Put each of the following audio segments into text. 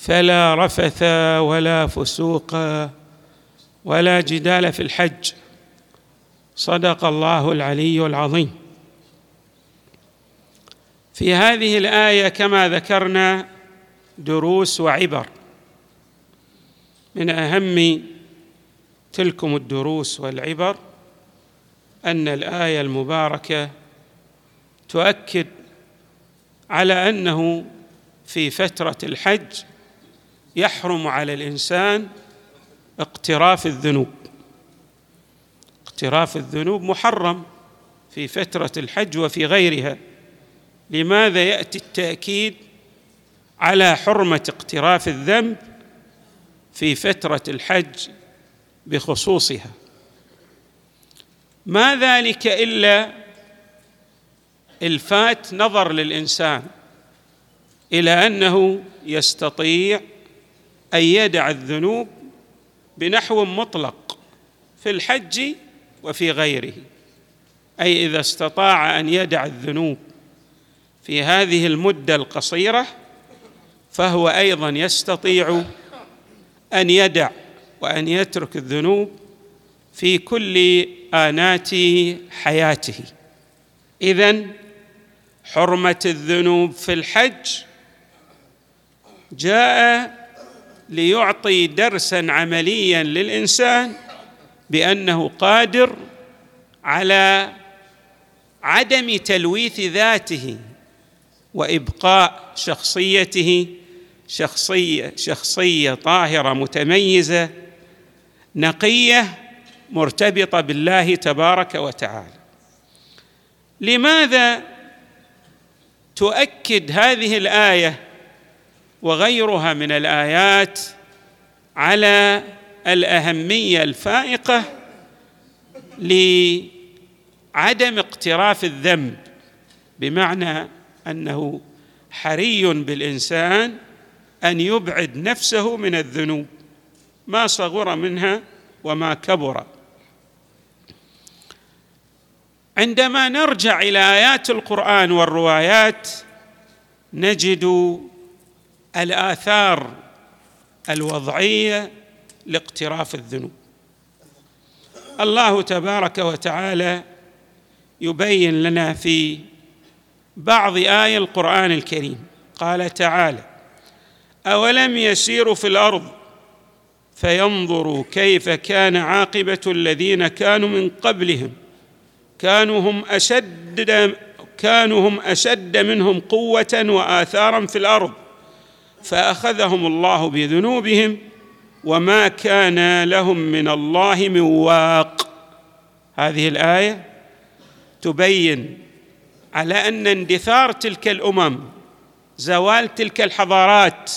فلا رفث ولا فسوق ولا جدال في الحج. صدق الله العلي العظيم. في هذه الآية كما ذكرنا دروس وعبر. من أهم تلكم الدروس والعبر أن الآية المباركة تؤكد على أنه في فترة الحج يحرم على الإنسان اقتراف الذنوب. اقتراف الذنوب محرم في فترة الحج وفي غيرها. لماذا يأتي التأكيد على حرمة اقتراف الذنب في فترة الحج بخصوصها؟ ما ذلك إلا إلفات نظر للإنسان إلى أنه يستطيع أن يدع الذنوب بنحو مطلق في الحج وفي غيره. أي إذا استطاع أن يدع الذنوب في هذه المدة القصيرة فهو أيضا يستطيع أن يدع وأن يترك الذنوب في كل آنات حياته. إذن حرمة الذنوب في الحج جاء ليعطي درسا عمليا للإنسان بأنه قادر على عدم تلويث ذاته وإبقاء شخصيته شخصية شخصية طاهرة متميزة نقية مرتبطة بالله تبارك وتعالى. لماذا تؤكد هذه الآية وغيرها من الآيات على الأهمية الفائقة لعدم اقتراف الذنب بمعنى أنه حري بالإنسان أن يبعد نفسه من الذنوب ما صغر منها وما كبر. عندما نرجع إلى آيات القرآن والروايات نجد الآثار الوضعية لاقتراف الذنوب. الله تبارك وتعالى يبين لنا في بعض اي القرآن الكريم. قال تعالى أولم يسيروا في الأرض فينظروا كيف كان عاقبة الذين كانوا من قبلهم كانوا هم أشد كانوا هم أشد منهم قوة وآثارا في الأرض. فأخذهم الله بذنوبهم وما كان لهم من الله من واق. هذه الآية تبين على أن اندثار تلك الأمم زوال تلك الحضارات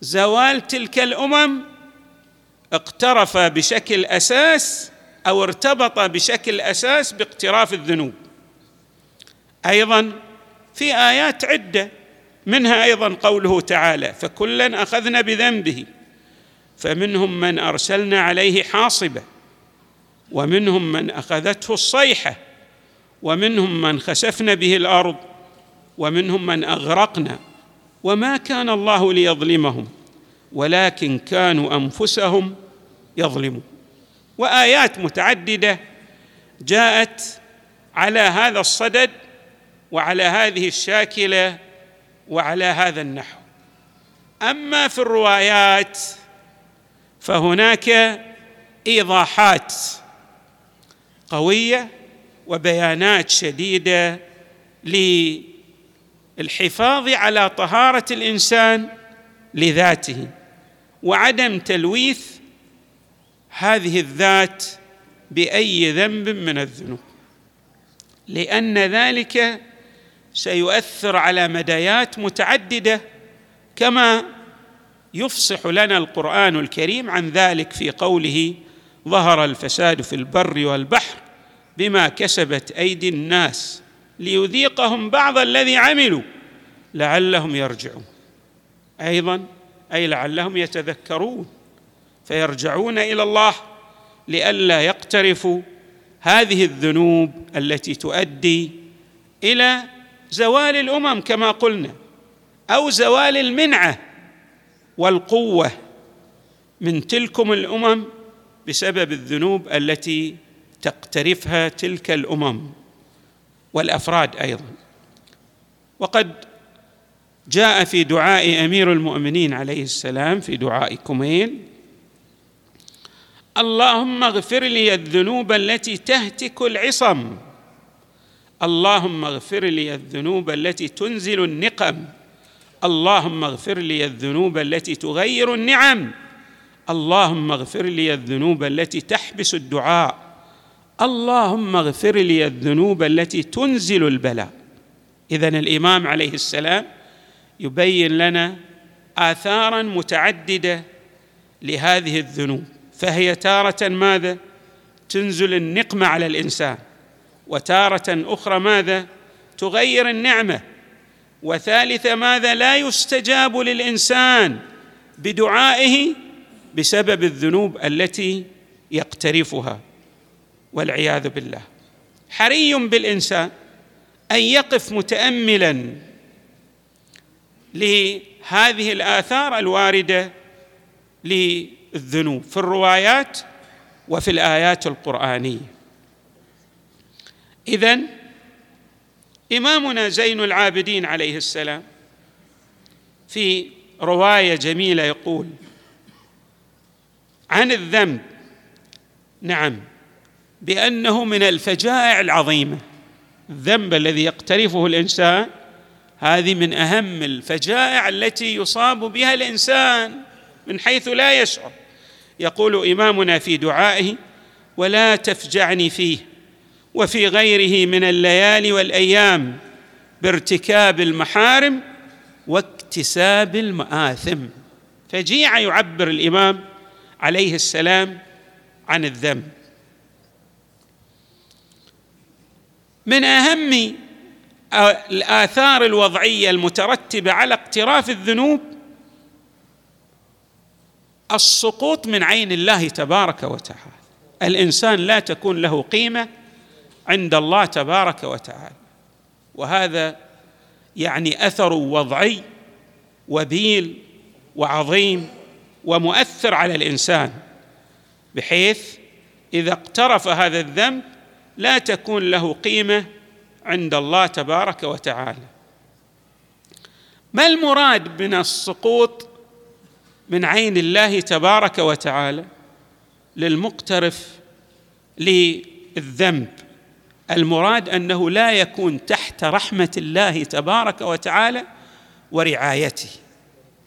زوال تلك الأمم اقترف بشكل أساس أو ارتبط بشكل أساس باقتراف الذنوب. أيضا في آيات عدة منها أيضا قوله تعالى فكلا أخذنا بذنبه فمنهم من أرسلنا عليه حاصبة ومنهم من أخذته الصيحة ومنهم من خسفنا به الأرض ومنهم من أغرقنا وما كان الله ليظلمهم ولكن كانوا أنفسهم يظلمون. وآيات متعددة جاءت على هذا الصدد وعلى هذه الشاكلة وعلى هذا النحو. أما في الروايات فهناك إيضاحات قوية وبيانات شديدة للحفاظ على طهارة الإنسان لذاته وعدم تلويث هذه الذات بأي ذنب من الذنوب لأن ذلك سيؤثر على مدايات متعددة كما يفصح لنا القرآن الكريم عن ذلك في قوله ظهر الفساد في البر والبحر بما كسبت أيدي الناس ليذيقهم بعض الذي عملوا لعلهم يرجعون أيضا أي لعلهم يتذكرون فيرجعون إلى الله لئلا يقترفوا هذه الذنوب التي تؤدي إلى زوال الأمم كما قلنا أو زوال المنعة والقوة من تلكم الأمم بسبب الذنوب التي تقترفها تلك الأمم والأفراد أيضا. وقد جاء في دعاء أمير المؤمنين عليه السلام في دعاء كميل اللهم اغفر لي الذنوب التي تهتك العصم. اللهم اغفر لي الذنوب التي تنزل النقم. اللهم اغفر لي الذنوب التي تغير النعم. اللهم اغفر لي الذنوب التي تحبس الدعاء. اللهم اغفر لي الذنوب التي تنزل البلاء. اذا الإمام عليه السلام يبين لنا آثارا متعددة لهذه الذنوب. فهي تارة ماذا؟ تنزل النقمه على الإنسان. وتارة أخرى ماذا؟ تغير النعمة. وثالثه ماذا؟ لا يستجاب للإنسان بدعائه بسبب الذنوب التي يقترفها. والعياذ بالله. حري بالإنسان أن يقف متاملا لهذه الآثار الواردة للذنوب في الروايات وفي الآيات القرآنية. اذا إمامنا زين العابدين عليه السلام في رواية جميلة يقول عن الذنب. نعم. بأنه من الفجائع العظيمة. الذنب الذي يقترفه الإنسان هذه من أهم الفجائع التي يصاب بها الإنسان من حيث لا يشعر. يقول إمامنا في دعائه ولا تفجعني فيه. وفي غيره من الليالي والأيام بارتكاب المحارم واكتساب المآثم. فجيع يعبر الإمام عليه السلام عن الذنب. من أهم الآثار الوضعية المترتبة على اقتراف الذنوب السقوط من عين الله تبارك وتعالى. الإنسان لا تكون له قيمة عند الله تبارك وتعالى. وهذا يعني أثر وضعي وبيل وعظيم ومؤثر على الإنسان بحيث إذا اقترف هذا الذنب لا تكون له قيمة عند الله تبارك وتعالى. ما المراد من السقوط من عين الله تبارك وتعالى للمقترف للذنب؟ المراد أنه لا يكون تحت رحمة الله تبارك وتعالى ورعايته.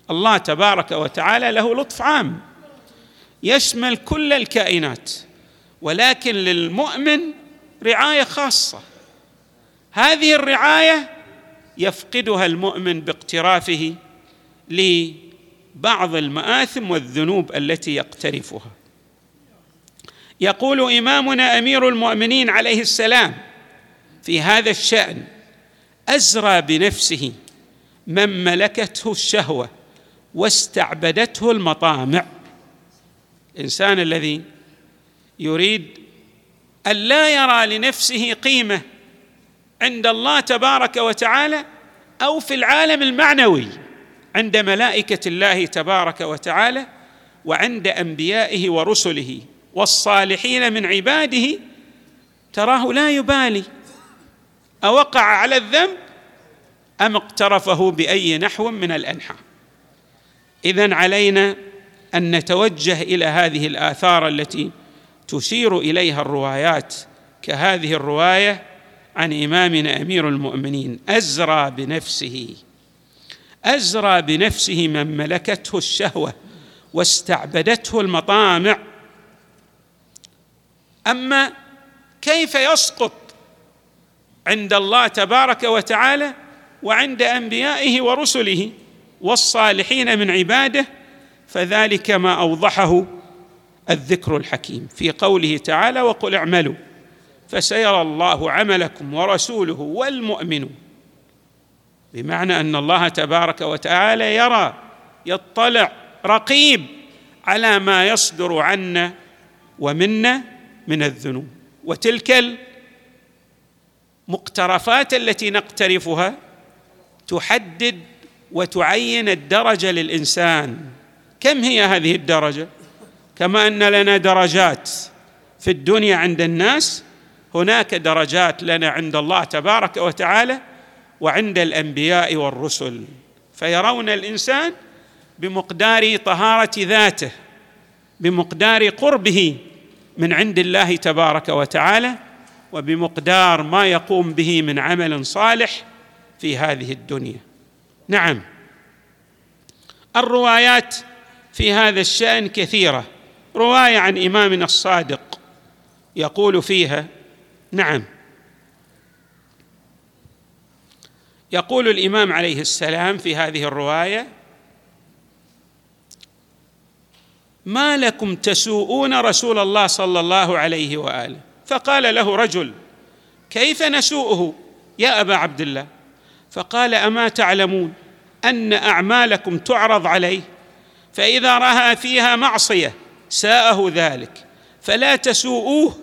الله تبارك وتعالى له لطف عام يشمل كل الكائنات ولكن للمؤمن رعاية خاصة. هذه الرعاية يفقدها المؤمن باقترافه لبعض المآثم والذنوب التي يقترفها. يقول إمامنا أمير المؤمنين عليه السلام في هذا الشأن أزرى بنفسه من ملكته الشهوة واستعبدته المطامع. الانسان الذي يريد أن لا يرى لنفسه قيمة عند الله تبارك وتعالى أو في العالم المعنوي عند ملائكة الله تبارك وتعالى وعند أنبيائه ورسله. والصالحين من عباده تراه لا يبالي. أوقع على الذنب أم اقترفه بأي نحو من الأنحاء؟ اذا علينا أن نتوجه إلى هذه الآثار التي تشير إليها الروايات كهذه الرواية عن إمامنا أمير المؤمنين أزرى بنفسه أزرى بنفسه من ملكته الشهوة واستعبدته المطامع أما كيف يسقط عند الله تبارك وتعالى وعند أنبيائه ورسله والصالحين من عباده فذلك ما أوضحه الذكر الحكيم في قوله تعالى وقل اعملوا فسيرى الله عملكم ورسوله والمؤمنون بمعنى أن الله تبارك وتعالى يرى يطلع رقيب على ما يصدر عنا ومنا من الذنوب. وتلك المقترفات التي نقترفها تحدد وتعين الدرجة للإنسان. كم هي هذه الدرجة؟ كما أن لنا درجات في الدنيا عند الناس هناك درجات لنا عند الله تبارك وتعالى وعند الأنبياء والرسل. فيرون الإنسان بمقدار طهارة ذاته بمقدار قربه من عند الله تبارك وتعالى وبمقدار ما يقوم به من عمل صالح في هذه الدنيا. نعم. الروايات في هذا الشأن كثيرة. رواية عن إمامنا الصادق يقول فيها نعم. يقول الإمام عليه السلام في هذه الرواية ما لكم تسوءون رسول الله صلى الله عليه وآله؟ فقال له رجل كيف نسوءه يا أبا عبد الله؟ فقال أما تعلمون أن أعمالكم تعرض عليه فإذا رأى فيها معصية ساءه ذلك فلا تسوءوه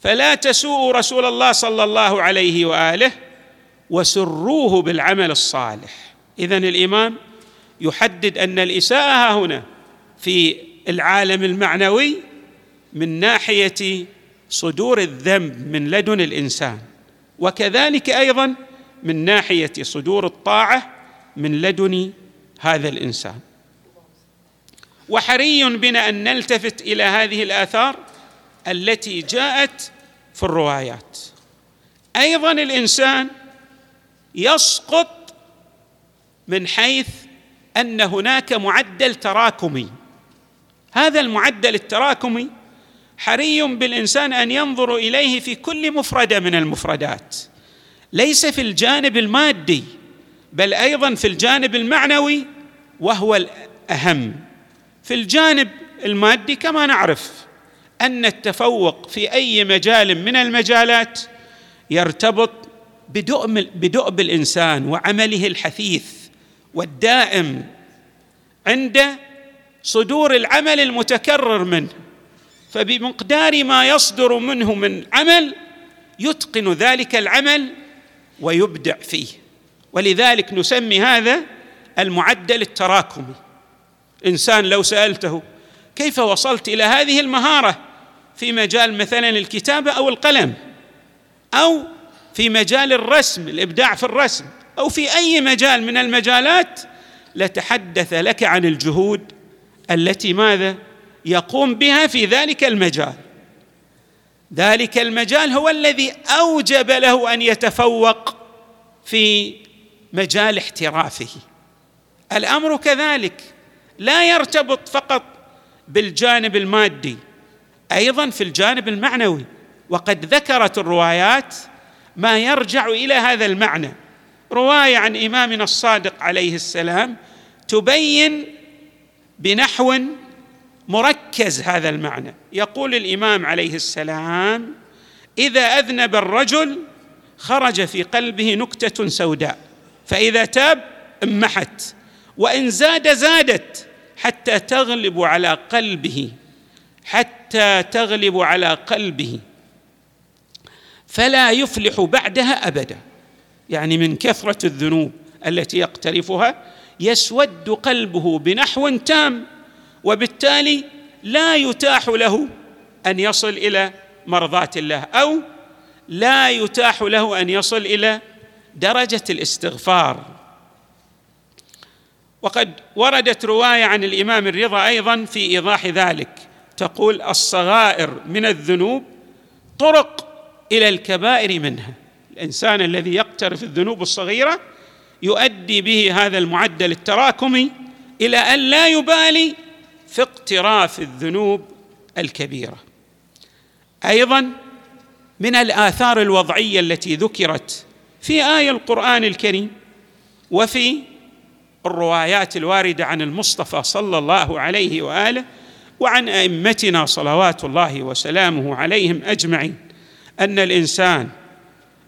فلا تسوءوا رسول الله صلى الله عليه وآله وسروه بالعمل الصالح. اذا الإمام يحدد أن الإساءة هنا في العالم المعنوي من ناحية صدور الذنب من لدن الإنسان وكذلك أيضا من ناحية صدور الطاعة من لدن هذا الإنسان. وحري بنا أن نلتفت إلى هذه الآثار التي جاءت في الروايات. أيضا الإنسان يسقط من حيث أن هناك معدل تراكمي. هذا المعدل التراكمي حري بالإنسان أن ينظر إليه في كل مفردة من المفردات. ليس في الجانب المادي بل أيضا في الجانب المعنوي وهو الأهم. في الجانب المادي كما نعرف أن التفوق في أي مجال من المجالات يرتبط بدؤم بدؤب الإنسان وعمله الحثيث والدائم عند صدور العمل المتكرر منه فبمقدار ما يصدر منه من عمل يتقن ذلك العمل ويبدع فيه. ولذلك نسمي هذا المعدل التراكمي. إنسان لو سألته كيف وصلت إلى هذه المهارة في مجال مثلا الكتابة أو القلم أو في مجال الرسم الإبداع في الرسم أو في أي مجال من المجالات لتحدث لك عن الجهود التي ماذا؟ يقوم بها في ذلك المجال. ذلك المجال هو الذي أوجب له أن يتفوق في مجال احترافه. الأمر كذلك لا يرتبط فقط بالجانب المادي أيضا في الجانب المعنوي. وقد ذكرت الروايات ما يرجع إلى هذا المعنى. رواية عن إمامنا الصادق عليه السلام تبين بنحو مركز هذا المعنى. يقول الإمام عليه السلام إذا أذنب الرجل خرج في قلبه نكتة سوداء فإذا تاب امحت وإن زاد زادت حتى تغلب على قلبه حتى تغلب على قلبه. فلا يفلح بعدها أبدا. يعني من كثرة الذنوب التي يقترفها يسود قلبه بنحو تام وبالتالي لا يتاح له أن يصل إلى مرضاة الله أو لا يتاح له أن يصل إلى درجة الاستغفار. وقد وردت رواية عن الإمام الرضا أيضا في إيضاح ذلك تقول الصغائر من الذنوب طرق إلى الكبائر منها. الإنسان الذي يقترف الذنوب الصغيرة يؤدي به هذا المعدل التراكمي إلى أن لا يبالي في اقتراف الذنوب الكبيرة. أيضا من الآثار الوضعية التي ذكرت في آية القرآن الكريم وفي الروايات الواردة عن المصطفى صلى الله عليه وآله وعن أئمتنا صلوات الله وسلامه عليهم أجمعين أن الإنسان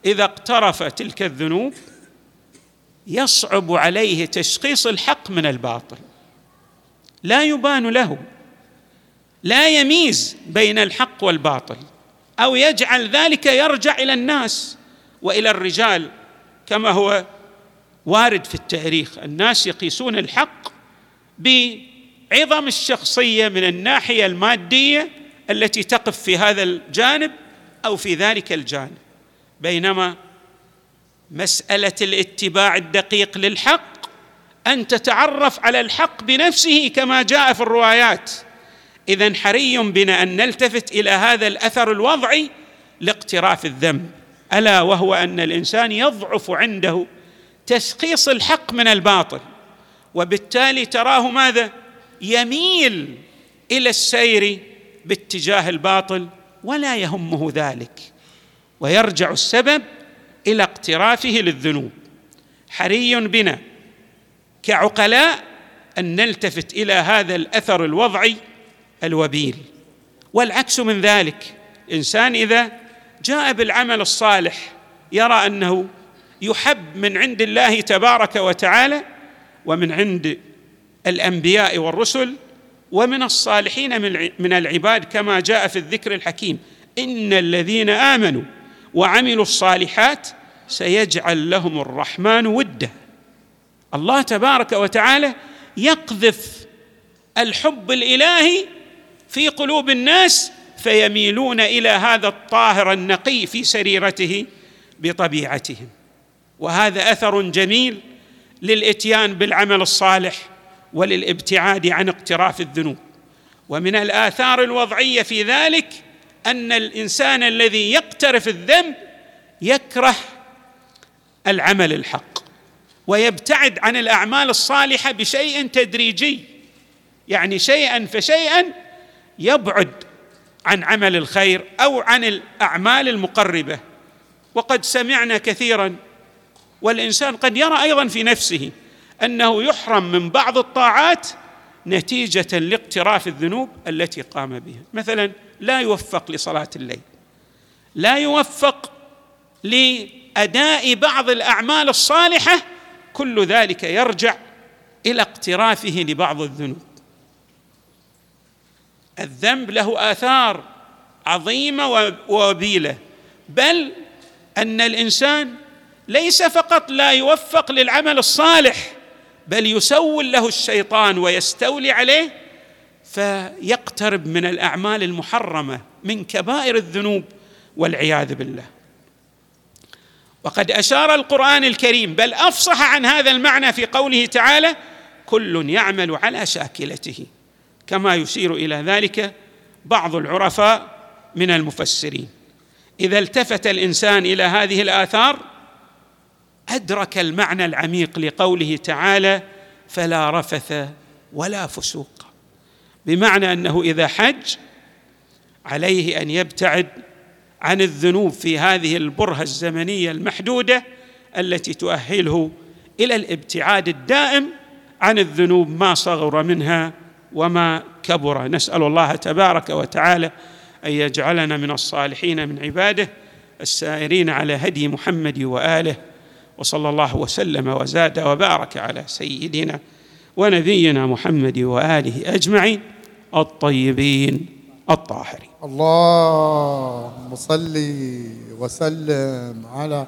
إذا اقترف تلك الذنوب يصعب عليه تشخيص الحق من الباطل. لا يبان له لا يميز بين الحق والباطل أو يجعل ذلك يرجع إلى الناس وإلى الرجال كما هو وارد في التاريخ. الناس يقيسون الحق بعظم الشخصية من الناحية المادية التي تقف في هذا الجانب أو في ذلك الجانب. بينما مسألة الاتباع الدقيق للحق أن تتعرف على الحق بنفسه كما جاء في الروايات. اذا حري بنا أن نلتفت إلى هذا الأثر الوضعي لاقتراف الذنب. ألا وهو أن الإنسان يضعف عنده تشخيص الحق من الباطل وبالتالي تراه ماذا؟ يميل إلى السير باتجاه الباطل ولا يهمه ذلك. ويرجع السبب إلى اقترافه للذنوب. حري بنا. كعقلاء أن نلتفت إلى هذا الأثر الوضعي الوبيل. والعكس من ذلك. إنسان إذا جاء بالعمل الصالح يرى أنه يحب من عند الله تبارك وتعالى ومن عند الأنبياء والرسل ومن الصالحين من العباد كما جاء في الذكر الحكيم. إن الذين آمنوا وعملوا الصالحات سيجعل لهم الرحمن وده الله تبارك وتعالى يقذف الحب الإلهي في قلوب الناس فيميلون إلى هذا الطاهر النقي في سريرته بطبيعتهم. وهذا أثر جميل للإتيان بالعمل الصالح وللابتعاد عن اقتراف الذنوب. ومن الآثار الوضعية في ذلك أن الإنسان الذي يقترف الذنب يكره العمل الحق ويبتعد عن الأعمال الصالحة بشيء تدريجي. يعني شيئا فشيئا يبعد عن عمل الخير أو عن الأعمال المقربة. وقد سمعنا كثيرا والإنسان قد يرى أيضا في نفسه أنه يحرم من بعض الطاعات نتيجة لاقتراف الذنوب التي قام بها. مثلا لا يوفق لصلاة الليل. لا يوفق لأداء بعض الأعمال الصالحة كل ذلك يرجع إلى اقترافه لبعض الذنوب. الذنب له آثار عظيمة ووبيلة بل أن الإنسان ليس فقط لا يوفق للعمل الصالح بل يسول له الشيطان ويستولي عليه فيقترب من الأعمال المحرمة من كبائر الذنوب والعياذ بالله. وقد أشار القرآن الكريم بل أفصح عن هذا المعنى في قوله تعالى كل يعمل على شاكلته كما يشير إلى ذلك بعض العرفاء من المفسرين. إذا التفت الإنسان إلى هذه الآثار أدرك المعنى العميق لقوله تعالى فلا رفث ولا فسوق بمعنى أنه إذا حج عليه أن يبتعد عن الذنوب في هذه البرهة الزمنية المحدودة التي تؤهله إلى الابتعاد الدائم عن الذنوب ما صغر منها وما كبر. نسأل الله تبارك وتعالى أن يجعلنا من الصالحين من عباده السائرين على هدي محمد وآله وصلى الله وسلم وزاد وبارك على سيدنا ونبينا محمد وآله أجمعين. الطيبين الطاهرين. اللهم صل وسلم على